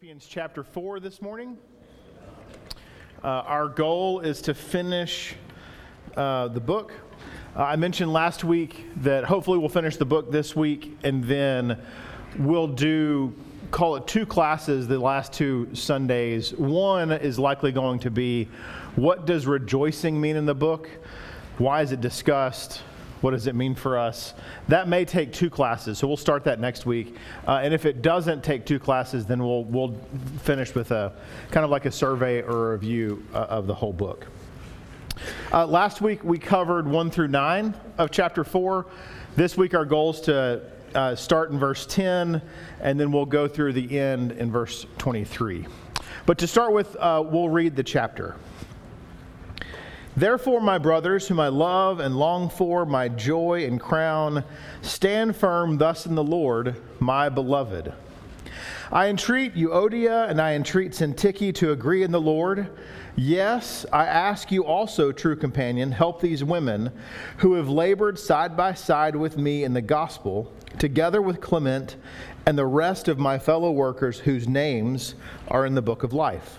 Philippians chapter 4 this morning. Uh, our goal is to finish uh, the book. Uh, I mentioned last week that hopefully we'll finish the book this week and then we'll do, call it two classes the last two Sundays. One is likely going to be what does rejoicing mean in the book? Why is it discussed? What does it mean for us? That may take two classes, so we'll start that next week. Uh, and if it doesn't take two classes, then we'll, we'll finish with a kind of like a survey or a review uh, of the whole book. Uh, last week we covered 1 through 9 of chapter 4. This week our goal is to uh, start in verse 10, and then we'll go through the end in verse 23. But to start with, uh, we'll read the chapter. Therefore, my brothers, whom I love and long for, my joy and crown, stand firm thus in the Lord, my beloved. I entreat Euodia and I entreat Syntyche to agree in the Lord. Yes, I ask you also, true companion, help these women who have labored side by side with me in the gospel, together with Clement and the rest of my fellow workers whose names are in the book of life.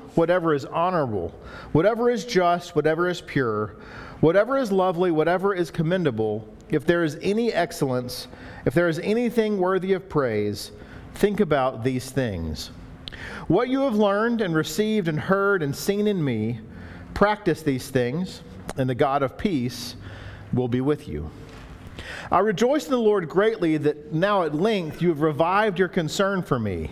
whatever is honorable, whatever is just, whatever is pure, whatever is lovely, whatever is commendable, if there is any excellence, if there is anything worthy of praise, think about these things. What you have learned and received and heard and seen in me, practice these things, and the God of peace will be with you. I rejoice in the Lord greatly that now at length you have revived your concern for me.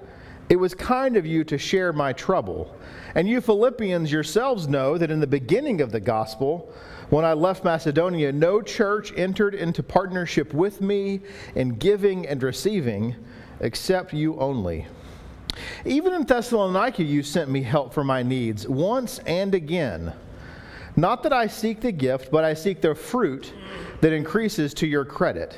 it was kind of you to share my trouble. And you Philippians yourselves know that in the beginning of the gospel, when I left Macedonia, no church entered into partnership with me in giving and receiving except you only. Even in Thessalonica, you sent me help for my needs once and again. Not that I seek the gift, but I seek the fruit that increases to your credit.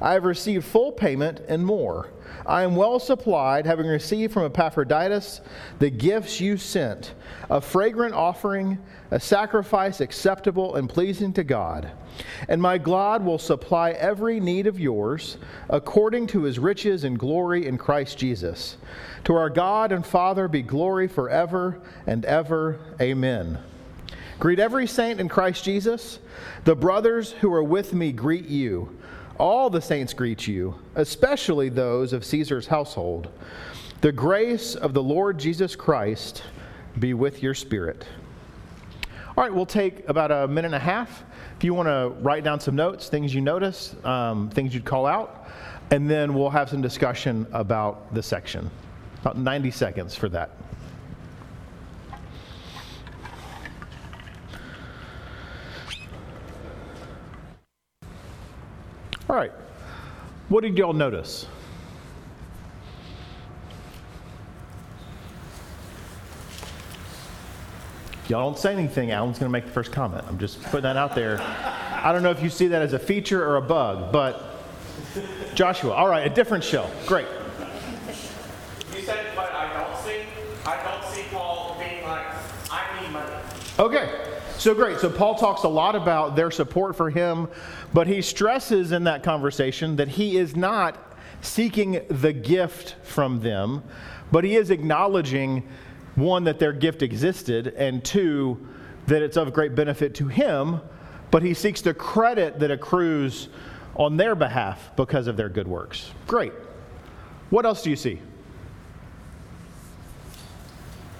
I have received full payment and more. I am well supplied, having received from Epaphroditus the gifts you sent a fragrant offering, a sacrifice acceptable and pleasing to God. And my God will supply every need of yours according to his riches and glory in Christ Jesus. To our God and Father be glory forever and ever. Amen. Greet every saint in Christ Jesus. The brothers who are with me greet you. All the saints greet you, especially those of Caesar's household. The grace of the Lord Jesus Christ be with your spirit. All right, we'll take about a minute and a half. If you want to write down some notes, things you notice, um, things you'd call out, and then we'll have some discussion about the section. About 90 seconds for that. All right. What did y'all notice? Y'all don't say anything. Alan's going to make the first comment. I'm just putting that out there. I don't know if you see that as a feature or a bug, but Joshua, all right, a different show. Great. You said what I don't see. I don't see Paul being like, I need money. Okay. So great. So Paul talks a lot about their support for him, but he stresses in that conversation that he is not seeking the gift from them, but he is acknowledging one that their gift existed and two that it's of great benefit to him, but he seeks the credit that accrues on their behalf because of their good works. Great. What else do you see?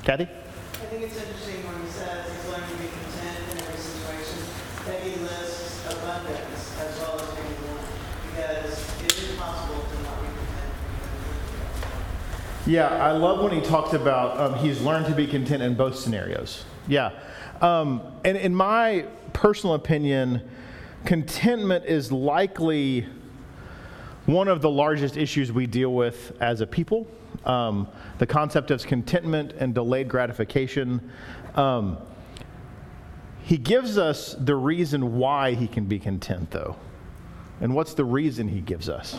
Kathy? I think it's interesting when he says he's learning to be content in every situation, that he lists as well as being because it is possible to not be content. Yeah, I love when he talks about um, he's learned to be content in both scenarios. Yeah. Um, and in my personal opinion, contentment is likely one of the largest issues we deal with as a people. Um, the concept of contentment and delayed gratification. Um, he gives us the reason why he can be content, though. And what's the reason he gives us?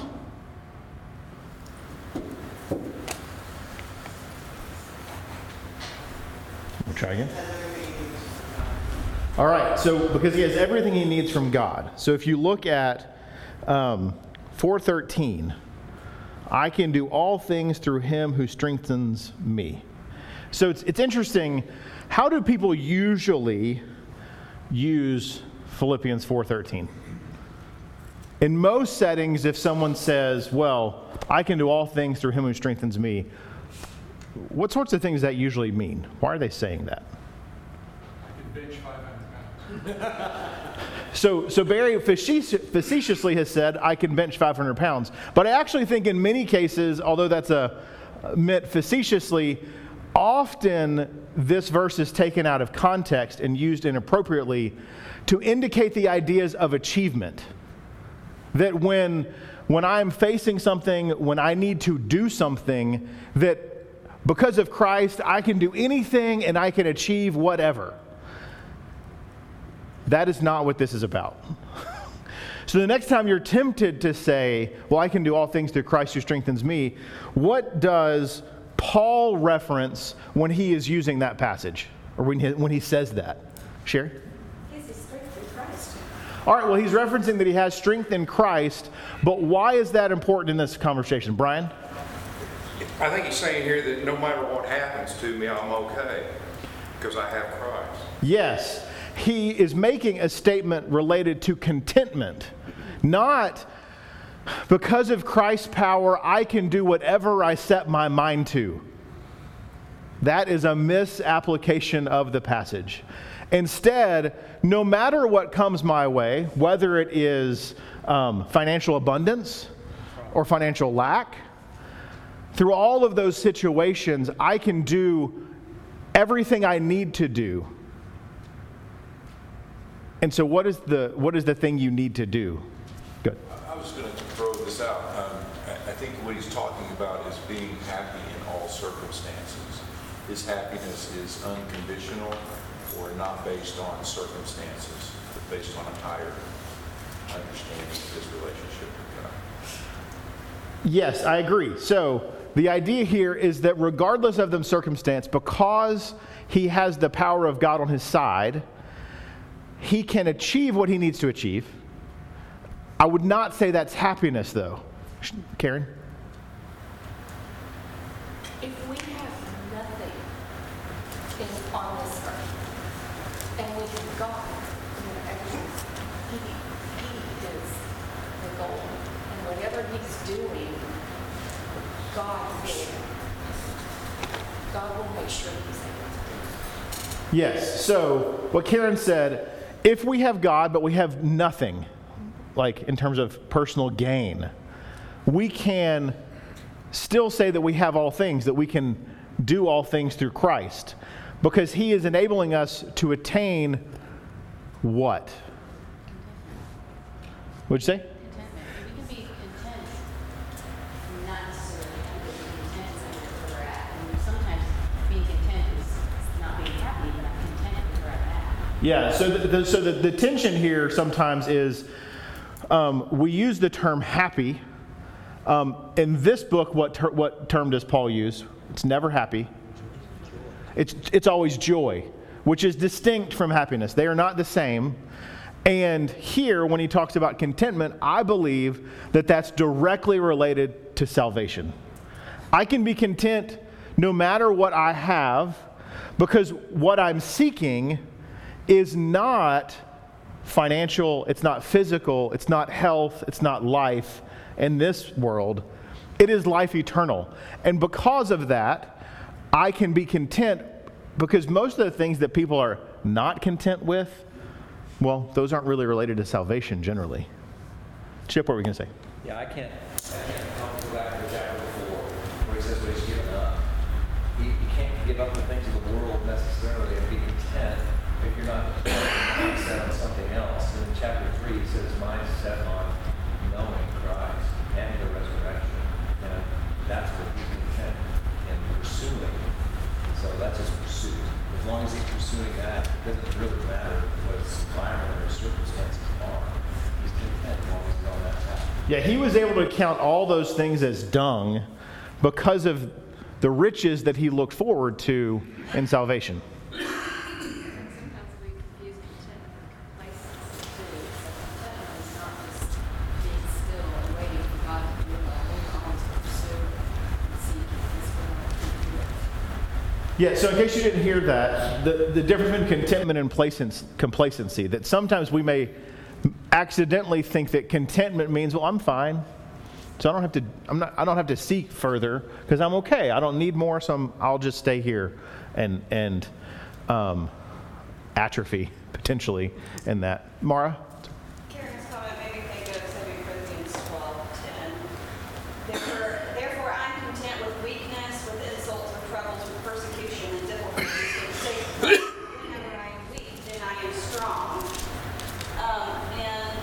We'll try again. All right, so because he has everything he needs from God. So if you look at um, 413, I can do all things through him who strengthens me. So it's, it's interesting. How do people usually use Philippians 4:13? In most settings, if someone says, "Well, I can do all things through Him who strengthens me," what sorts of things that usually mean? Why are they saying that? I can bench 500 pounds. So, so Barry facetiously has said, I can bench 500 pounds. But I actually think in many cases, although that's a uh, meant facetiously, often this verse is taken out of context and used inappropriately to indicate the ideas of achievement. That when, when I'm facing something, when I need to do something, that because of Christ, I can do anything and I can achieve whatever. That is not what this is about. so the next time you're tempted to say, Well, I can do all things through Christ who strengthens me, what does Paul reference when he is using that passage or when he, when he says that? Sherry? He has strength in Christ. All right, well, he's referencing that he has strength in Christ, but why is that important in this conversation? Brian? I think he's saying here that no matter what happens to me, I'm okay because I have Christ. Yes he is making a statement related to contentment, not because of Christ's power, I can do whatever I set my mind to. That is a misapplication of the passage. Instead, no matter what comes my way, whether it is um, financial abundance or financial lack, through all of those situations, I can do everything I need to do and so, what is the what is the thing you need to do? Good. I was going to throw out. Um, I think what he's talking about is being happy in all circumstances. His happiness is unconditional or not based on circumstances, but based on a higher understanding of his relationship with God. Yes, I agree. So the idea here is that regardless of the circumstance, because he has the power of God on his side, he can achieve what he needs to achieve. I would not say that's happiness, though. Karen? If we have nothing in, on this earth, and we have God, you know, he, he is the goal. And whatever he's doing, God will. God will make sure he's able to do Yes. So, what Karen said if we have God, but we have nothing, like in terms of personal gain, we can still say that we have all things, that we can do all things through Christ, because He is enabling us to attain what? What'd you say? Yeah, so the, the so the, the tension here sometimes is um, we use the term happy. Um, in this book, what, ter- what term does Paul use? It's never happy. It's, it's always joy, which is distinct from happiness. They are not the same. And here, when he talks about contentment, I believe that that's directly related to salvation. I can be content no matter what I have because what I'm seeking is not financial, it's not physical, it's not health, it's not life in this world. It is life eternal. And because of that, I can be content Because most of the things that people are not content with, well, those aren't really related to salvation generally. Chip, what were we going to say? Yeah, I can't, I can't back to chapter before, where he says what he's given up. Can't give up the things of the world necessarily and be content if you're not set on something else. And in chapter three, he says his mind's set on knowing Christ and the resurrection. And that's what he's content in pursuing. So that's his pursuit. As long as he's pursuing that, it doesn't really matter what his environment or circumstances are. He's content as long as he's on that path. Yeah, he was able to count all those things as dung because of the riches that he looked forward to in salvation. Sometimes we confuse contentment with complacency too. So contentment is not just being still and waiting for God to do it, but holding on to pursue and seek His will and do it. Yeah, so in case you didn't hear that, the, the difference between contentment and placen- complacency, that sometimes we may accidentally think that contentment means, well, I'm fine. So I don't have to, I'm not, I don't have to seek further because I'm okay. I don't need more, so I'm, I'll just stay here and, and um, atrophy potentially in that. Mara? Karen's comment made me think of 2 Corinthians 12, 10. Therefore, therefore I'm content with weakness, with insults, with troubles, with persecution, and difficulties, for the sake of Christ. Whenever I am weak, then I am strong. Um, and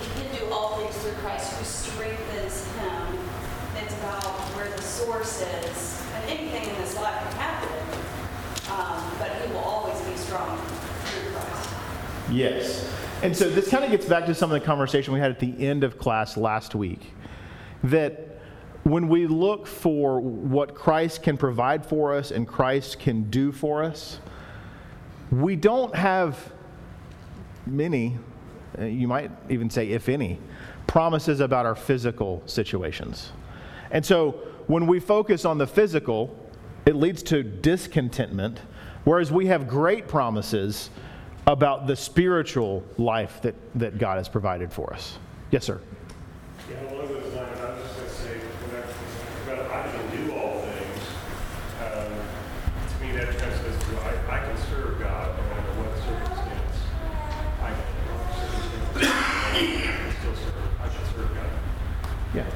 he can do all things through Christ who strengthens him. It's about where the source is. And anything in this life can happen, um, but he will always be strong through Christ. Yes. And so this kind of gets back to some of the conversation we had at the end of class last week. That when we look for what Christ can provide for us and Christ can do for us, we don't have many, uh, you might even say, if any, promises about our physical situations. And so when we focus on the physical, it leads to discontentment, whereas we have great promises about the spiritual life that, that God has provided for us. Yes, sir. Yeah, along those lines, I was just going to say, when I, about I can do all things, um, to me, that kind of says, I, I can serve God no matter what circumstance I can, circumstance, I can still serve, I can serve God. Yeah.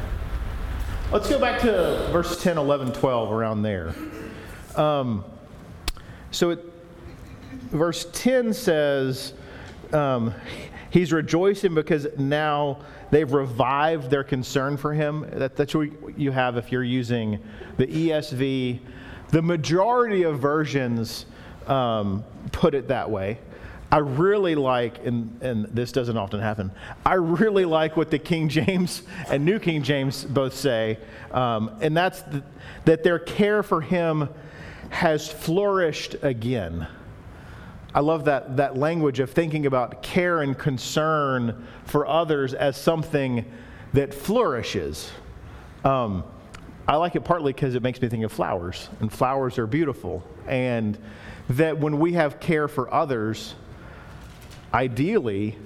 Let's go back to verse 10, 11, 12, around there. Um, so it, verse 10 says, um, He's rejoicing because now they've revived their concern for him. That, that's what you have if you're using the ESV. The majority of versions um, put it that way. I really like, and, and this doesn't often happen, I really like what the King James and New King James both say, um, and that's that their care for him has flourished again. I love that, that language of thinking about care and concern for others as something that flourishes. Um, I like it partly because it makes me think of flowers, and flowers are beautiful. And that when we have care for others, ideally,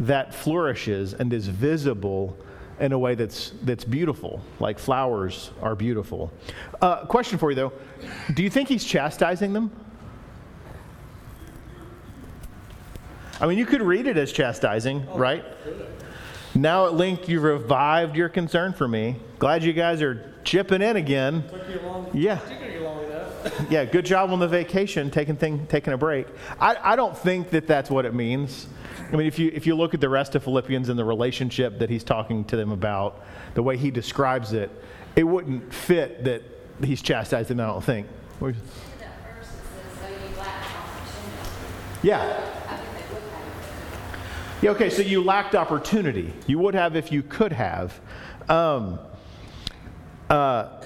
that flourishes and is visible in a way that's, that's beautiful, like flowers are beautiful. Uh, question for you, though Do you think he's chastising them? I mean, you could read it as chastising, oh, right? Now at length you've revived your concern for me. Glad you guys are chipping in again. Took you long, Yeah. took you long enough. Yeah, good job on the vacation, taking thing, taking a break. I, I don't think that that's what it means. I mean, if you if you look at the rest of Philippians and the relationship that he's talking to them about, the way he describes it, it wouldn't fit that he's chastising. I don't think. In Yeah. Okay. So you lacked opportunity. You would have if you could have. Um, uh,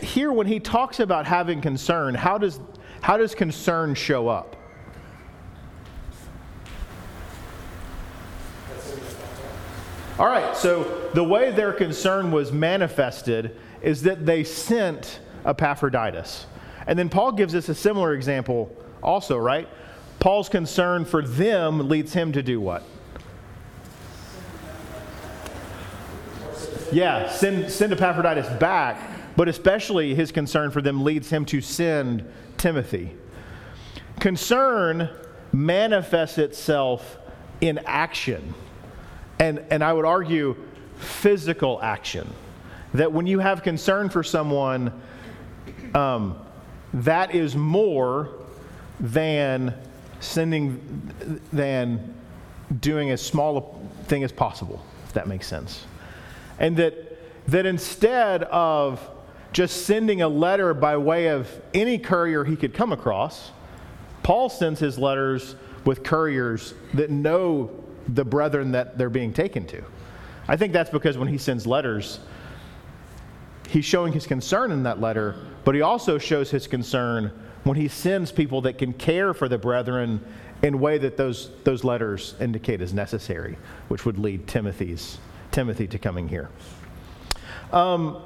here, when he talks about having concern, how does how does concern show up? All right, so the way their concern was manifested is that they sent Epaphroditus. And then Paul gives us a similar example also, right? Paul's concern for them leads him to do what? Yeah, send, send Epaphroditus back, but especially his concern for them leads him to send Timothy. Concern manifests itself in action. And, and I would argue physical action. That when you have concern for someone, um, that is more than sending, than doing as small a thing as possible, if that makes sense. And that, that instead of just sending a letter by way of any courier he could come across, Paul sends his letters with couriers that know the brethren that they're being taken to. I think that's because when he sends letters, he's showing his concern in that letter, but he also shows his concern when he sends people that can care for the brethren in a way that those, those letters indicate is necessary, which would lead Timothy's, Timothy to coming here. Um,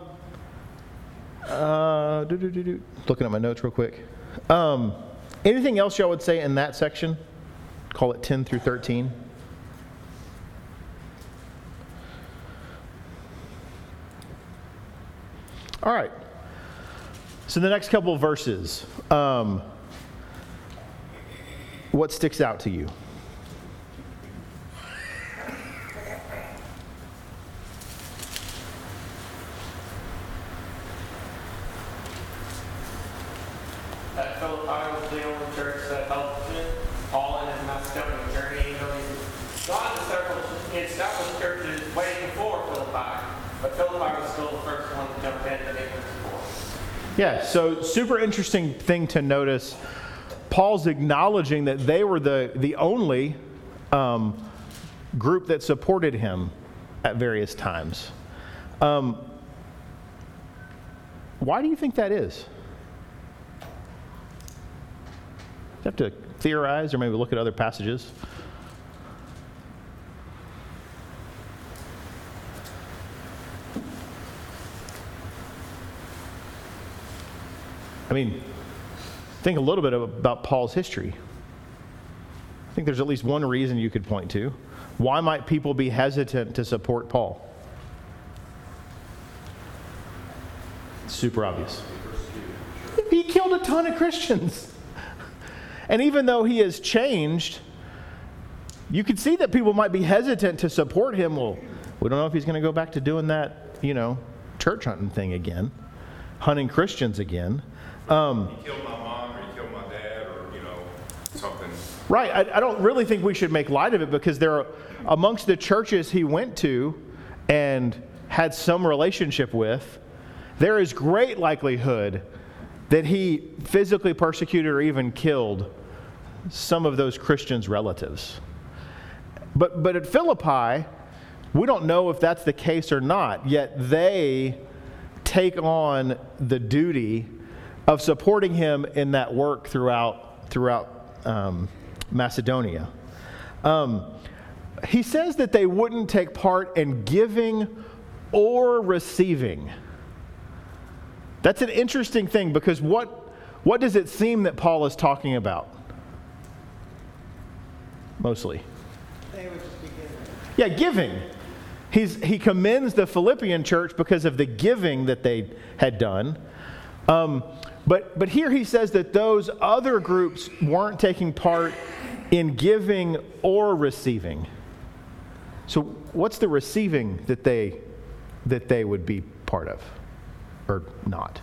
uh, looking at my notes real quick. Um, anything else y'all would say in that section? Call it 10 through 13. All right. So the next couple verses, um, what sticks out to you? That Philippi was the only church that helped him, Paul in his Macedonian journey. You know, he's gone to several, he established churches way before Philippi, but Philippi was still the first one to jump in and make it support. Yeah, so super interesting thing to notice. Paul's acknowledging that they were the, the only um, group that supported him at various times. Um, why do you think that is? You have to theorize or maybe look at other passages. I mean, think a little bit about Paul's history. I think there's at least one reason you could point to. Why might people be hesitant to support Paul? It's Super obvious. He killed a ton of Christians. And even though he has changed, you could see that people might be hesitant to support him. Well, we don't know if he's going to go back to doing that, you know, church hunting thing again, hunting Christians again. Um, He killed my mom, or he killed my dad, or, you know, something. Right. I, I don't really think we should make light of it because there are, amongst the churches he went to and had some relationship with, there is great likelihood that he physically persecuted or even killed some of those Christians' relatives. But, but at Philippi, we don't know if that's the case or not, yet they take on the duty of supporting him in that work throughout, throughout um, Macedonia. Um, he says that they wouldn't take part in giving or receiving. That's an interesting thing because what, what does it seem that Paul is talking about? Mostly. They would just be given. Yeah, giving. He's, he commends the Philippian church because of the giving that they had done. Um, but, but here he says that those other groups weren't taking part in giving or receiving. So, what's the receiving that they, that they would be part of or not?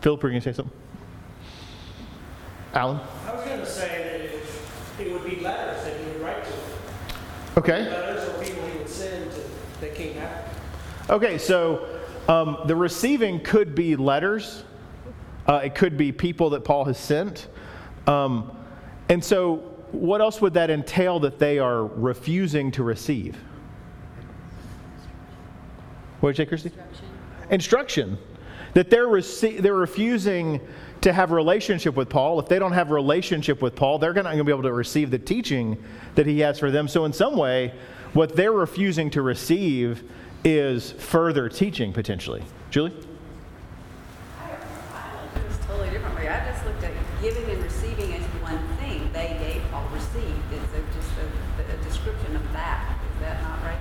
Philip, are you going to say something? Alan? I was going to say that it, it would be letters that he would write to them. Okay. Letters or people he would send to, that came after. Okay, so um, the receiving could be letters, uh, it could be people that Paul has sent. Um, and so, what else would that entail that they are refusing to receive? What did you say, Christy? Instruction. That they're, rece- they're refusing to have a relationship with Paul. If they don't have a relationship with Paul, they're not going to be able to receive the teaching that he has for them. So, in some way, what they're refusing to receive is further teaching potentially. Julie? I looked at this totally differently. I just looked at giving and receiving as one thing. They gave, Paul received. It's a, just a, a description of that. Is that not right?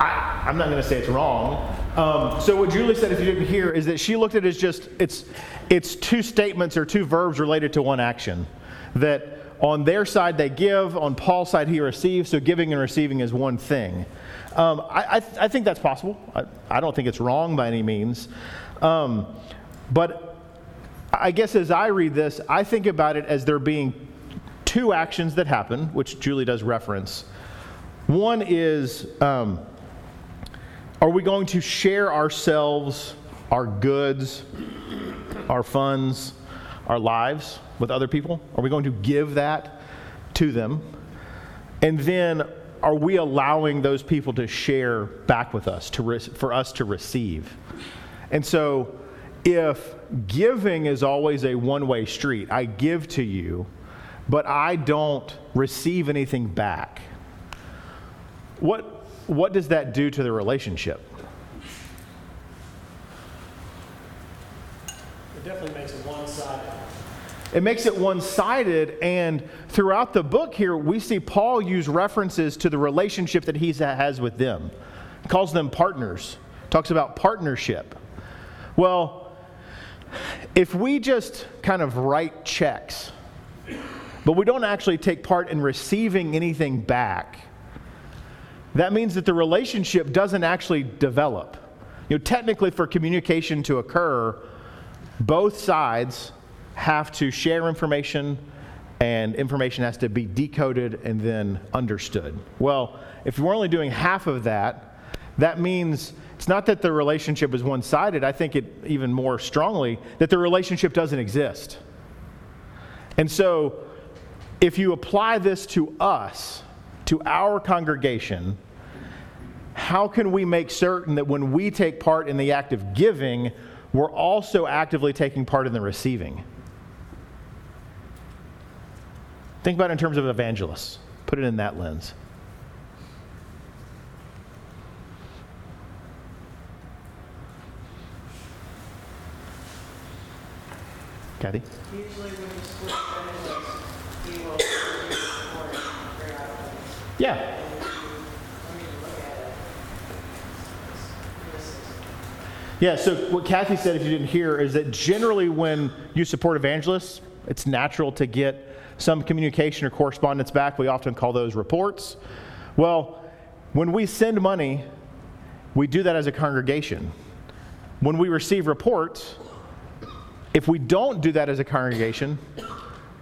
I, I'm not going to say it's wrong. Um, so what Julie said, if you didn't hear, is that she looked at it as just it's it's two statements or two verbs related to one action. That on their side they give, on Paul's side he receives. So giving and receiving is one thing. Um, I, I, I, think that's possible. I, I, don't think it's wrong by any means. Um, but I guess as I read this, I think about it as there being two actions that happen, which Julie does reference. One is um, are we going to share ourselves, our goods, our funds, our lives with other people? Are we going to give that to them? And then are we allowing those people to share back with us, to re- for us to receive? And so, if giving is always a one way street, I give to you, but I don't receive anything back, what what does that do to the relationship? It definitely makes it one sided. It makes it one sided, and throughout the book here, we see Paul use references to the relationship that he has with them. He calls them partners, talks about partnership. Well, if we just kind of write checks, but we don't actually take part in receiving anything back, that means that the relationship doesn't actually develop. You know, technically, for communication to occur, both sides have to share information, and information has to be decoded and then understood. Well, if we're only doing half of that, that means it's not that the relationship is one sided. I think it even more strongly that the relationship doesn't exist. And so, if you apply this to us, to our congregation, how can we make certain that when we take part in the act of giving, we're also actively taking part in the receiving? Think about it in terms of evangelists. Put it in that lens. Kathy? Usually when you split evangelists, he will support periodically. Yeah. Yeah, so what Kathy said, if you didn't hear, is that generally when you support evangelists, it's natural to get some communication or correspondence back. We often call those reports. Well, when we send money, we do that as a congregation. When we receive reports, if we don't do that as a congregation,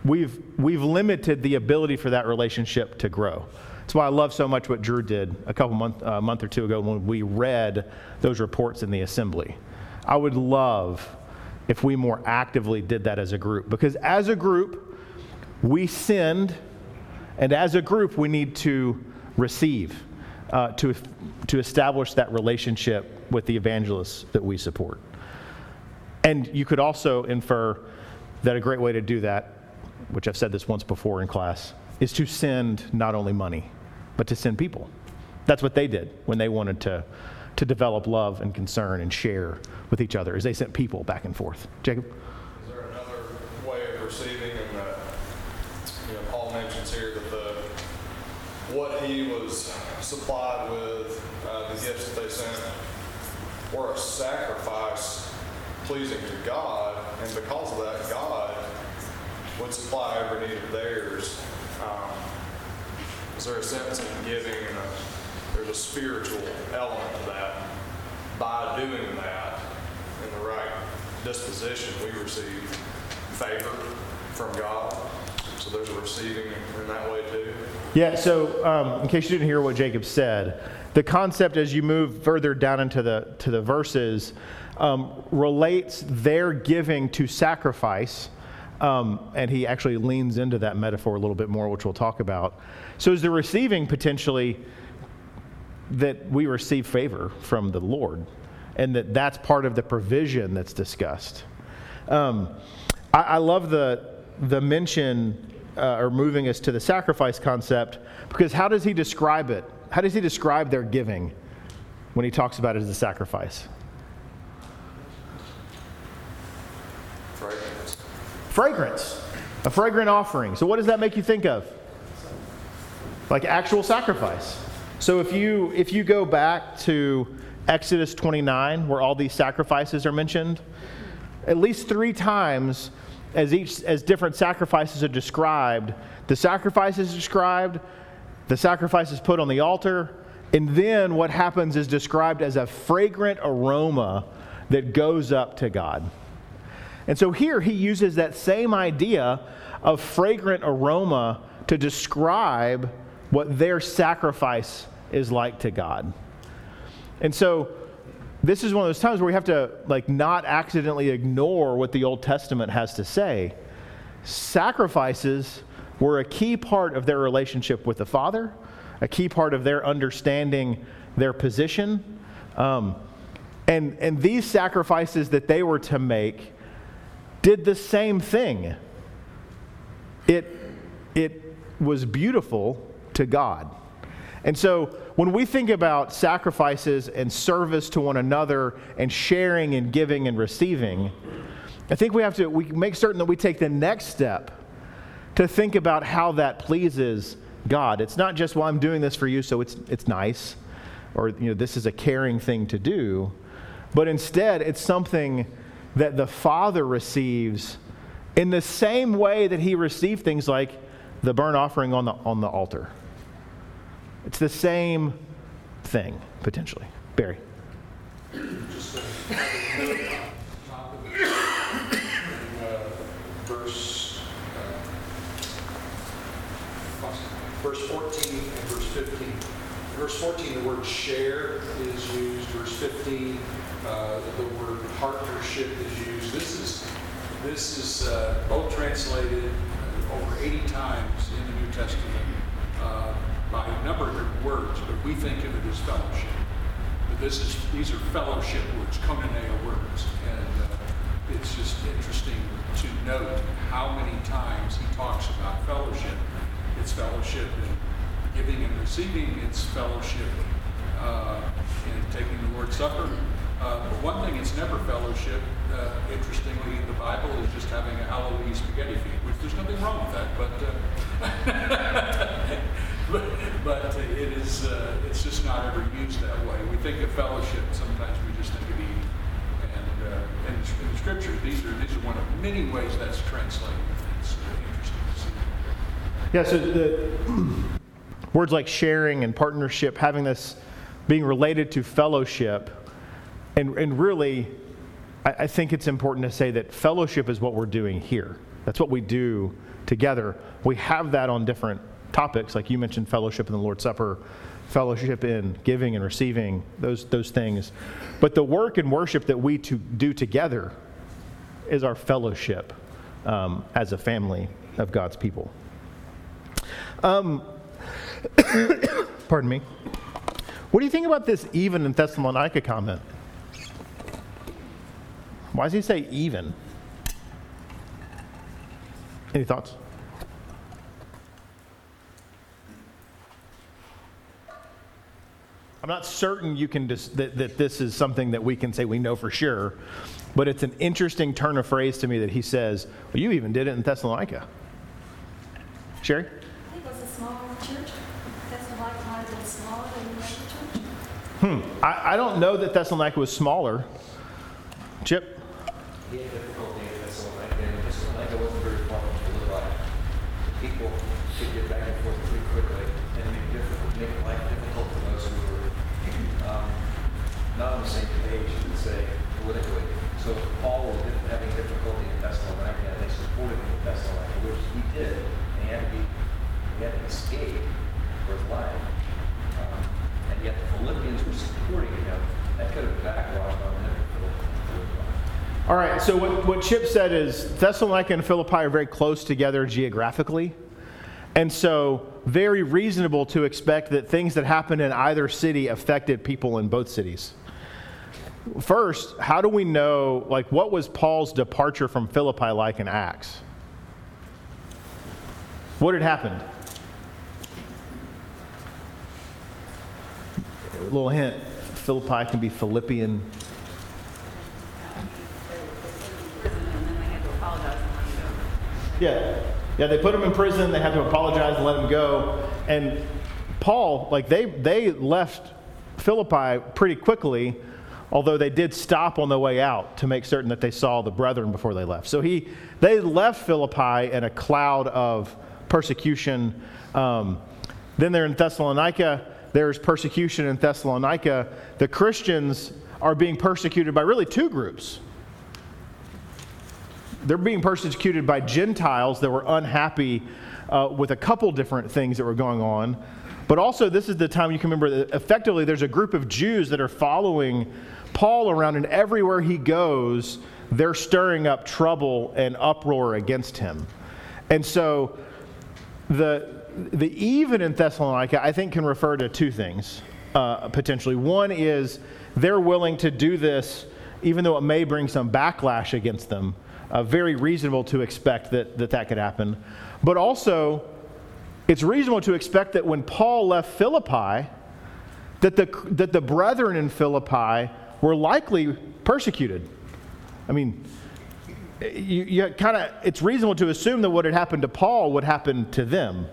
we've, we've limited the ability for that relationship to grow. That's why I love so much what Drew did a couple month, uh, month or two ago when we read those reports in the assembly. I would love if we more actively did that as a group because as a group, we send, and as a group, we need to receive uh, to, to establish that relationship with the evangelists that we support. And you could also infer that a great way to do that, which I've said this once before in class, is to send not only money, but to send people. That's what they did when they wanted to, to develop love and concern and share with each other, as they sent people back and forth. Jacob? Is there another way of receiving in that, you know, Paul mentions here that the, what he was supplied with, uh, the gifts that they sent, were a sacrifice pleasing to God, and because of that, God would supply every need of theirs. Um, is there a sense in giving and a, there's a spiritual element to that? By doing that in the right disposition, we receive favor from God. So there's a receiving in that way too. Yeah, so um, in case you didn't hear what Jacob said, the concept as you move further down into the, to the verses um, relates their giving to sacrifice. Um, and he actually leans into that metaphor a little bit more, which we'll talk about. So, is the receiving potentially that we receive favor from the Lord, and that that's part of the provision that's discussed? Um, I, I, love the the mention uh, or moving us to the sacrifice concept because how does he describe it? How does he describe their giving when he talks about it as a sacrifice? Fragrance. Fragrance. A fragrant offering. So, what does that make you think of? Like actual sacrifice. So if you if you go back to Exodus 29, where all these sacrifices are mentioned, at least three times, as each as different sacrifices are described, the sacrifice is described, the sacrifice is put on the altar, and then what happens is described as a fragrant aroma that goes up to God. And so here he uses that same idea of fragrant aroma to describe what their sacrifice is like to God. And so this is one of those times where we have to like not accidentally ignore what the Old Testament has to say. Sacrifices were a key part of their relationship with the Father, a key part of their understanding their position. Um, and, and these sacrifices that they were to make did the same thing. It, it was beautiful to God. And so when we think about sacrifices and service to one another and sharing and giving and receiving, I think we have to we make certain that we take the next step to think about how that pleases God. It's not just, well, I'm doing this for you, so it's, it's nice, or you know, this is a caring thing to do, but instead it's something that the Father receives in the same way that he received things like the burnt offering on the, on the altar. It's the same thing, potentially. Barry. Uh, verse, uh, verse 14 and verse 15. Verse 14, the word share is used. Verse 15, uh, the word partnership is used. This is, this is uh, both translated over 80 times in the New Testament by a number of different words, but we think of it as fellowship. But this is, these are fellowship words, koinonia words, and uh, it's just interesting to note how many times he talks about fellowship. It's fellowship in giving and receiving, it's fellowship uh, in taking the Lord's Supper. Uh, but one thing it's never fellowship, uh, interestingly, in the Bible is just having a Halloween spaghetti feast, which there's nothing wrong with that, but uh, but, it is uh, it's just not ever used that way. We think of fellowship, sometimes we just think of eating. And uh, in, in the scriptures, these are these are one of many ways that's translated. It's uh, interesting to see. Yeah, so the words like sharing and partnership, having this being related to fellowship, and, and really, I, I think it's important to say that fellowship is what we're doing here. That's what we do together. We have that on different topics, like you mentioned fellowship in the Lord's Supper, fellowship in giving and receiving, those, those things. But the work and worship that we to do together is our fellowship um, as a family of God's people. Um, pardon me. What do you think about this even in Thessalonica comment? Why does he say even? Any thoughts? I'm not certain you can dis- that, that this is something that we can say we know for sure, but it's an interesting turn of phrase to me that he says, Well, you even did it in Thessalonica. Sherry? I think it was a smaller church. Thessalonica might have been smaller than the other church. Hmm. I, I don't know that Thessalonica was smaller. Chip? He had difficulty in Thessalonica, and Thessalonica wasn't very far from Philippi. People could get back and forth pretty quickly and make, difficult, make life difficult for those who were um, not on the same page, you could say, politically. So Paul was having difficulty in Thessalonica, and they supported him in Thessalonica, which he did, and he had to be, he had to escape for his life. Um, and yet the Philippians were supporting him. That could have backlogged on him. All right, so what, what Chip said is Thessalonica and Philippi are very close together geographically. And so, very reasonable to expect that things that happened in either city affected people in both cities. First, how do we know, like, what was Paul's departure from Philippi like in Acts? What had happened? A little hint Philippi can be Philippian. Yeah. Yeah, they put him in prison. They had to apologize and let him go. And Paul, like they, they left Philippi pretty quickly, although they did stop on the way out to make certain that they saw the brethren before they left. So he, they left Philippi in a cloud of persecution. Um, then they're in Thessalonica. There's persecution in Thessalonica. The Christians are being persecuted by really two groups. They're being persecuted by Gentiles that were unhappy uh, with a couple different things that were going on. But also, this is the time you can remember that effectively there's a group of Jews that are following Paul around, and everywhere he goes, they're stirring up trouble and uproar against him. And so, the, the even in Thessalonica, I think, can refer to two things uh, potentially. One is they're willing to do this, even though it may bring some backlash against them. Uh, very reasonable to expect that, that that could happen. But also, it's reasonable to expect that when Paul left Philippi, that the, that the brethren in Philippi were likely persecuted. I mean, you, you kind of, it's reasonable to assume that what had happened to Paul would happen to them,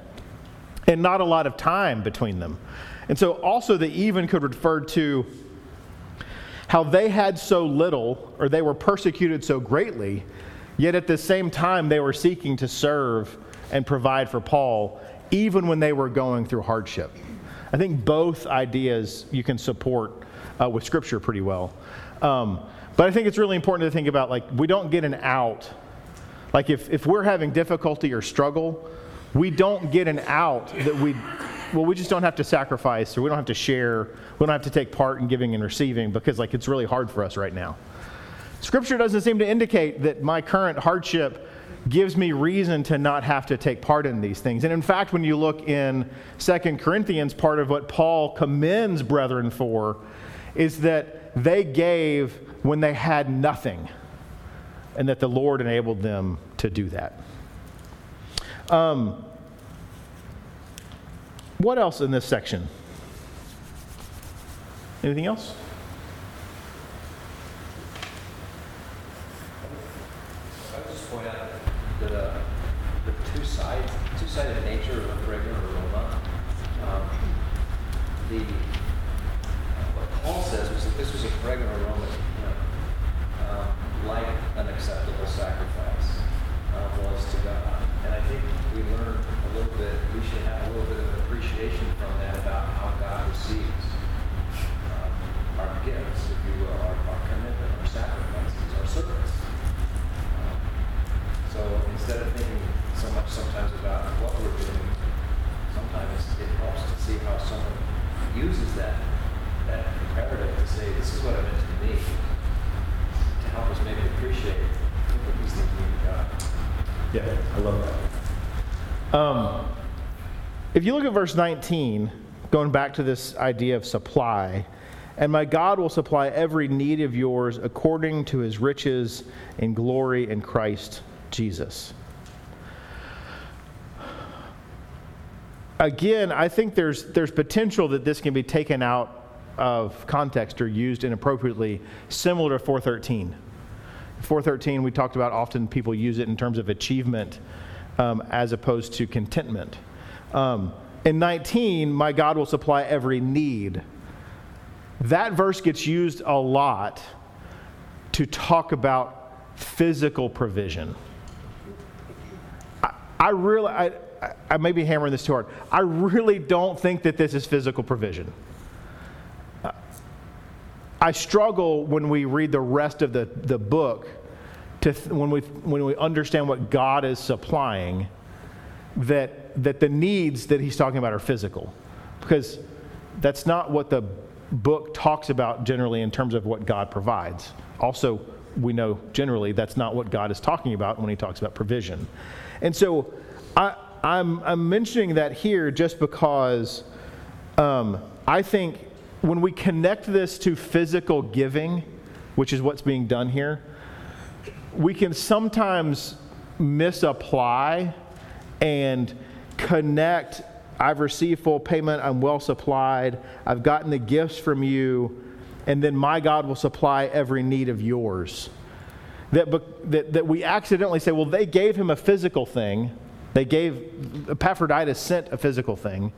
and not a lot of time between them. And so, also, the even could refer to how they had so little, or they were persecuted so greatly, yet at the same time they were seeking to serve and provide for Paul, even when they were going through hardship. I think both ideas you can support uh, with Scripture pretty well. Um, but I think it's really important to think about like, we don't get an out. Like, if, if we're having difficulty or struggle, we don't get an out that we, well, we just don't have to sacrifice or we don't have to share. We don't have to take part in giving and receiving because, like, it's really hard for us right now. Scripture doesn't seem to indicate that my current hardship gives me reason to not have to take part in these things. And in fact, when you look in Second Corinthians, part of what Paul commends brethren for is that they gave when they had nothing, and that the Lord enabled them to do that. Um, what else in this section? Anything else? I just point out that uh, the two sides, two-sided nature of fragrant aroma. Um, the what Paul says was that this was a aroma to him, um, like an acceptable sacrifice uh, was to God. And I think we learn a little bit. We should have a little bit of appreciation from that about how God receives um, our gifts, if you will, our, our commitment, our sacrifices, our service. Um, so instead of thinking so much sometimes about what we're doing, sometimes it helps to see how someone uses that that comparative to say, this is what it meant to me, to help us maybe appreciate what God. Yeah, I love that. Um, if you look at verse 19, going back to this idea of supply, and my God will supply every need of yours according to his riches in glory in Christ Jesus. Again, I think there's, there's potential that this can be taken out of context are used inappropriately, similar to 413. 413, we talked about often people use it in terms of achievement um, as opposed to contentment. Um, in 19, my God will supply every need. That verse gets used a lot to talk about physical provision. I, I really, I, I may be hammering this too hard. I really don't think that this is physical provision. I struggle when we read the rest of the, the book to th- when, we, when we understand what God is supplying, that, that the needs that he's talking about are physical. Because that's not what the book talks about generally in terms of what God provides. Also, we know generally that's not what God is talking about when he talks about provision. And so I, I'm, I'm mentioning that here just because um, I think when we connect this to physical giving, which is what's being done here, we can sometimes misapply and connect I've received full payment, I'm well supplied, I've gotten the gifts from you, and then my God will supply every need of yours. That, that, that we accidentally say, well, they gave him a physical thing. They gave, Epaphroditus sent a physical thing.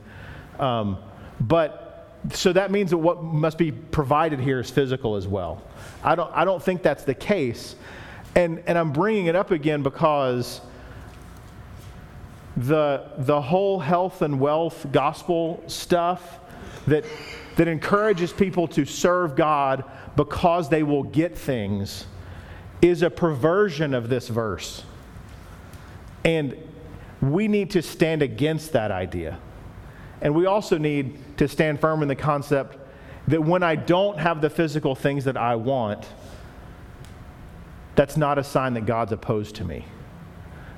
Um, but so that means that what must be provided here is physical as well. I don't, I don't think that's the case. And, and I'm bringing it up again because the, the whole health and wealth gospel stuff that, that encourages people to serve God because they will get things is a perversion of this verse. And we need to stand against that idea. And we also need to stand firm in the concept that when I don't have the physical things that I want, that's not a sign that God's opposed to me.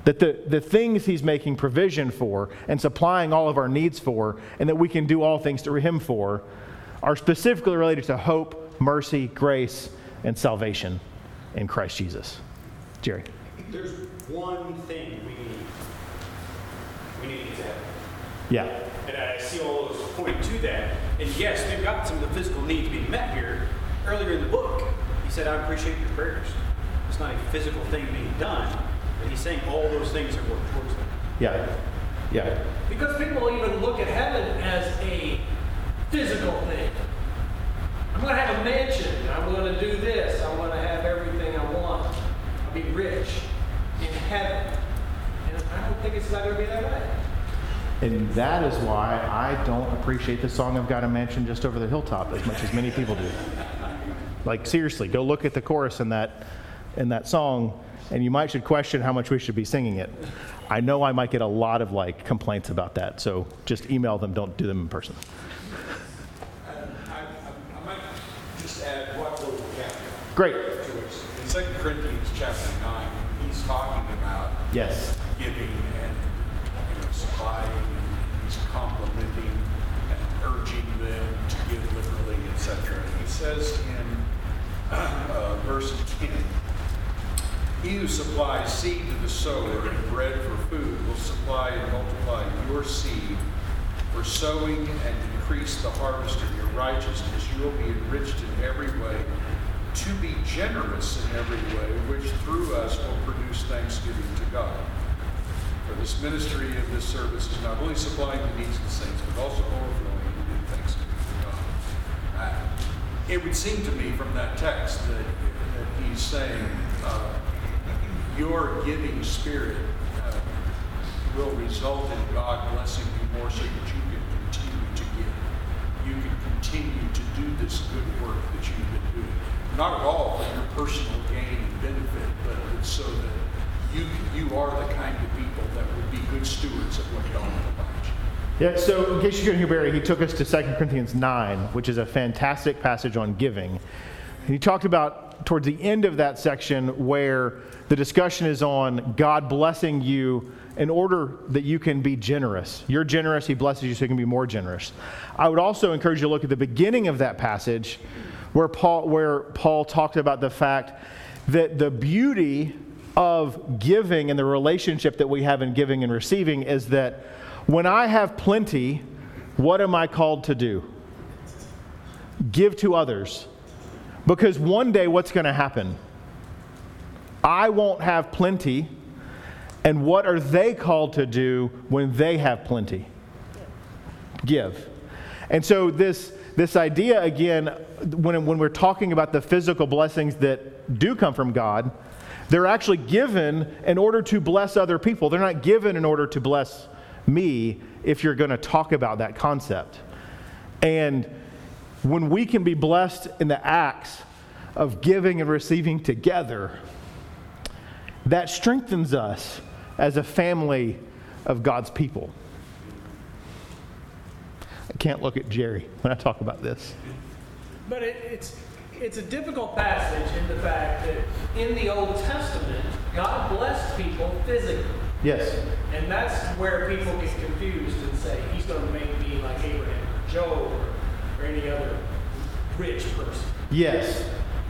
That the, the things He's making provision for and supplying all of our needs for, and that we can do all things through Him for, are specifically related to hope, mercy, grace, and salvation in Christ Jesus. Jerry. There's one thing we need. We need to have. Yeah. And I see all those pointing to that. And yes, we've got some of the physical needs being met here. Earlier in the book, he said, I appreciate your prayers. It's not a physical thing being done, but he's saying all those things are working towards them. Yeah. Yeah. Because people even look at heaven as a physical thing. I'm going to have a mansion. I'm going to do this. I'm going to have everything I want. I'll be rich in heaven. And I don't think it's not going to be that way. And that is why I don't appreciate the song I've got a mansion just over the hilltop as much as many people do. Like seriously, go look at the chorus in that in that song and you might should question how much we should be singing it. I know I might get a lot of like complaints about that, so just email them, don't do them in person. Great. To. In 2 Corinthians chapter 9, he's talking about Yes. giving and you know, supplying, and he's complimenting and urging them to give liberally, etc. He says in uh, verse 10, He who supplies seed to the sower and bread for food will supply and multiply your seed for sowing and increase the harvest of your righteousness. You will be enriched in every way to be generous in every way, which through us will produce thanksgiving to God. For this ministry of this service is not only supplying the needs of the saints, but also overflowing in thanksgiving to God. Uh, it would seem to me from that text that, that he's saying, uh, your giving spirit uh, will result in God blessing you more so that you can continue to give. You can continue to do this good work that you've been doing. Not at all for your personal gain and benefit, but it's so that you, you are the kind of people that would be good stewards of what God provides you. Yeah, so in case you couldn't hear Barry, he took us to 2 Corinthians 9, which is a fantastic passage on giving. He talked about towards the end of that section where the discussion is on God blessing you in order that you can be generous. You're generous, he blesses you so you can be more generous. I would also encourage you to look at the beginning of that passage where Paul, where Paul talked about the fact that the beauty of giving and the relationship that we have in giving and receiving is that when I have plenty, what am I called to do? Give to others. Because one day, what's going to happen? I won't have plenty, and what are they called to do when they have plenty? Give. And so, this, this idea, again, when, when we're talking about the physical blessings that do come from God, they're actually given in order to bless other people. They're not given in order to bless me if you're going to talk about that concept. And when we can be blessed in the acts of giving and receiving together, that strengthens us as a family of God's people. I can't look at Jerry when I talk about this. But it, it's it's a difficult passage in the fact that in the Old Testament, God blessed people physically. Yes. And that's where people get confused and say, He's going to make me like Abraham or Job or, or any other rich person. Yes.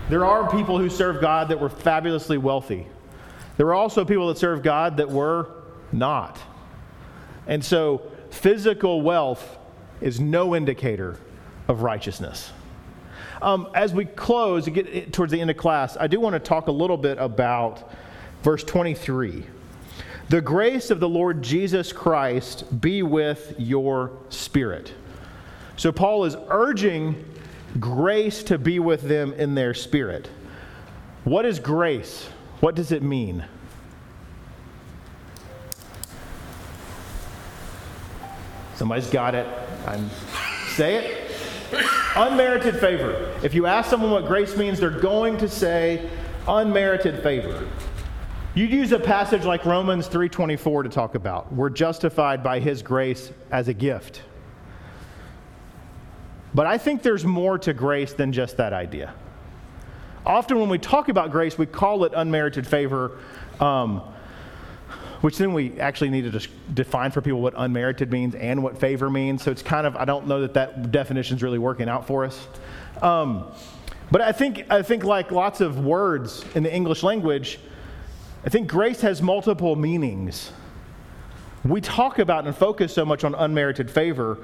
There are people who serve God that were fabulously wealthy. There were also people that served God that were not. And so, physical wealth is no indicator of righteousness. Um, as we close, get towards the end of class, I do want to talk a little bit about verse 23. The grace of the Lord Jesus Christ be with your spirit. So, Paul is urging grace to be with them in their spirit. What is grace? What does it mean? Somebody's got it. I'm, say it. Unmerited favor. If you ask someone what grace means, they're going to say unmerited favor. You'd use a passage like Romans 3:24 to talk about. We're justified by his grace as a gift. But I think there's more to grace than just that idea. Often when we talk about grace, we call it unmerited favor, um, which then we actually need to define for people what unmerited means and what favor means. So it's kind of, I don't know that that definition is really working out for us. Um, but I think, I think, like lots of words in the English language, I think grace has multiple meanings. We talk about and focus so much on unmerited favor,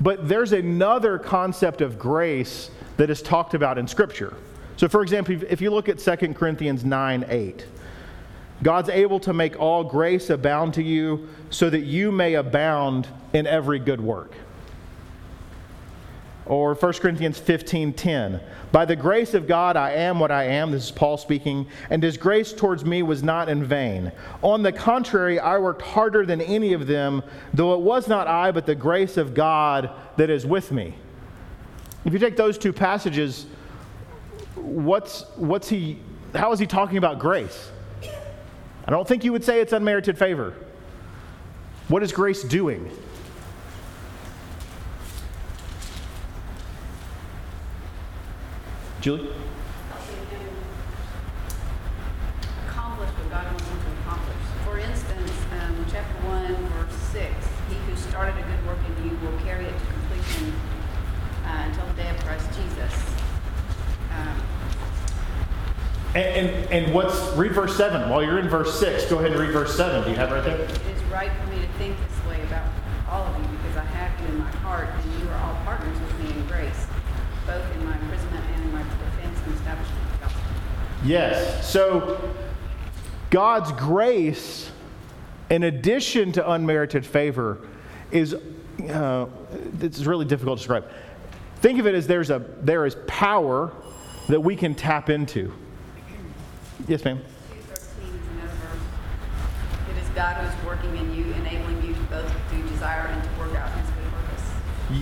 but there's another concept of grace that is talked about in Scripture. So, for example, if you look at 2 Corinthians 9 8, God's able to make all grace abound to you so that you may abound in every good work. Or 1 Corinthians 15:10. By the grace of God I am what I am, this is Paul speaking, and his grace towards me was not in vain. On the contrary, I worked harder than any of them, though it was not I but the grace of God that is with me. If you take those two passages, what's what's he how is he talking about grace? I don't think you would say it's unmerited favor. What is grace doing? Julie? Accomplish what God wants him to accomplish. For instance, um, chapter 1, verse 6, he who started a good work in you will carry it to completion uh, until the day of Christ Jesus. Um, and, and, and what's, read verse 7. While you're in verse 6, go ahead and read verse 7. Do you have it right there? It is right for me to think this way about all of you because I have you in my heart and you are all partners with me in grace, both in my imprisonment and in my defense and establishment of the gospel. Yes. So God's grace, in addition to unmerited favor, is uh, it's really difficult to describe. Think of it as there's a there is power that we can tap into. Yes, ma'am. 213 is another verse. It is God who is working in you, enabling you to both do desire and to work out his good purpose.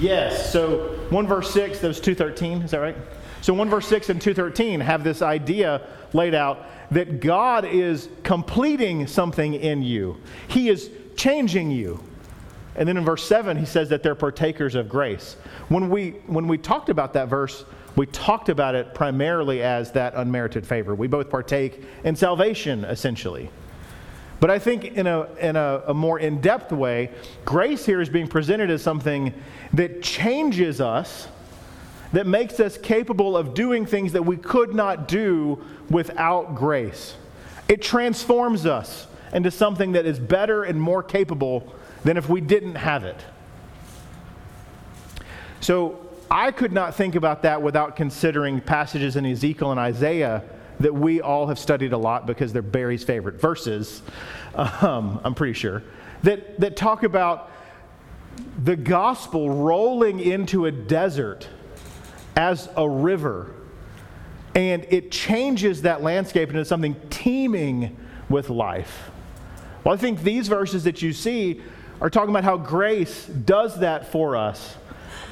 Yes. So 1 verse 6, that was 213, is that right? So 1 verse 6 and 213 have this idea laid out that God is completing something in you. He is changing you. And then in verse 7 he says that they're partakers of grace. When we when we talked about that verse, we talked about it primarily as that unmerited favor. We both partake in salvation essentially. But I think in a, in a, a more in depth way, grace here is being presented as something that changes us, that makes us capable of doing things that we could not do without grace. It transforms us into something that is better and more capable than if we didn't have it. So I could not think about that without considering passages in Ezekiel and Isaiah that we all have studied a lot because they're Barry's favorite verses, um, I'm pretty sure, that, that talk about the gospel rolling into a desert as a river. And it changes that landscape into something teeming with life. Well, I think these verses that you see are talking about how grace does that for us.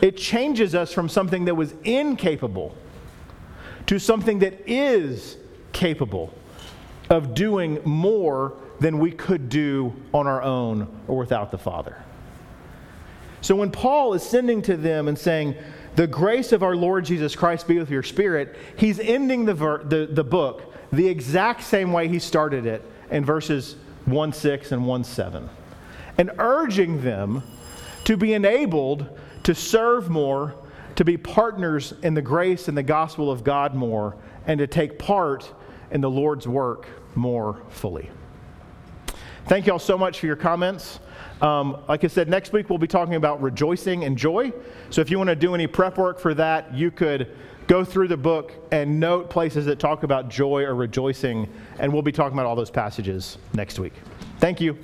It changes us from something that was incapable to something that is capable of doing more than we could do on our own or without the Father. So when Paul is sending to them and saying, The grace of our Lord Jesus Christ be with your spirit, he's ending the, ver- the, the book the exact same way he started it in verses 1 6 and 1 7, and urging them to be enabled to serve more, to be partners in the grace and the gospel of God more, and to take part in the Lord's work more fully. Thank you all so much for your comments. Um, like I said, next week we'll be talking about rejoicing and joy. So if you want to do any prep work for that, you could go through the book and note places that talk about joy or rejoicing, and we'll be talking about all those passages next week. Thank you.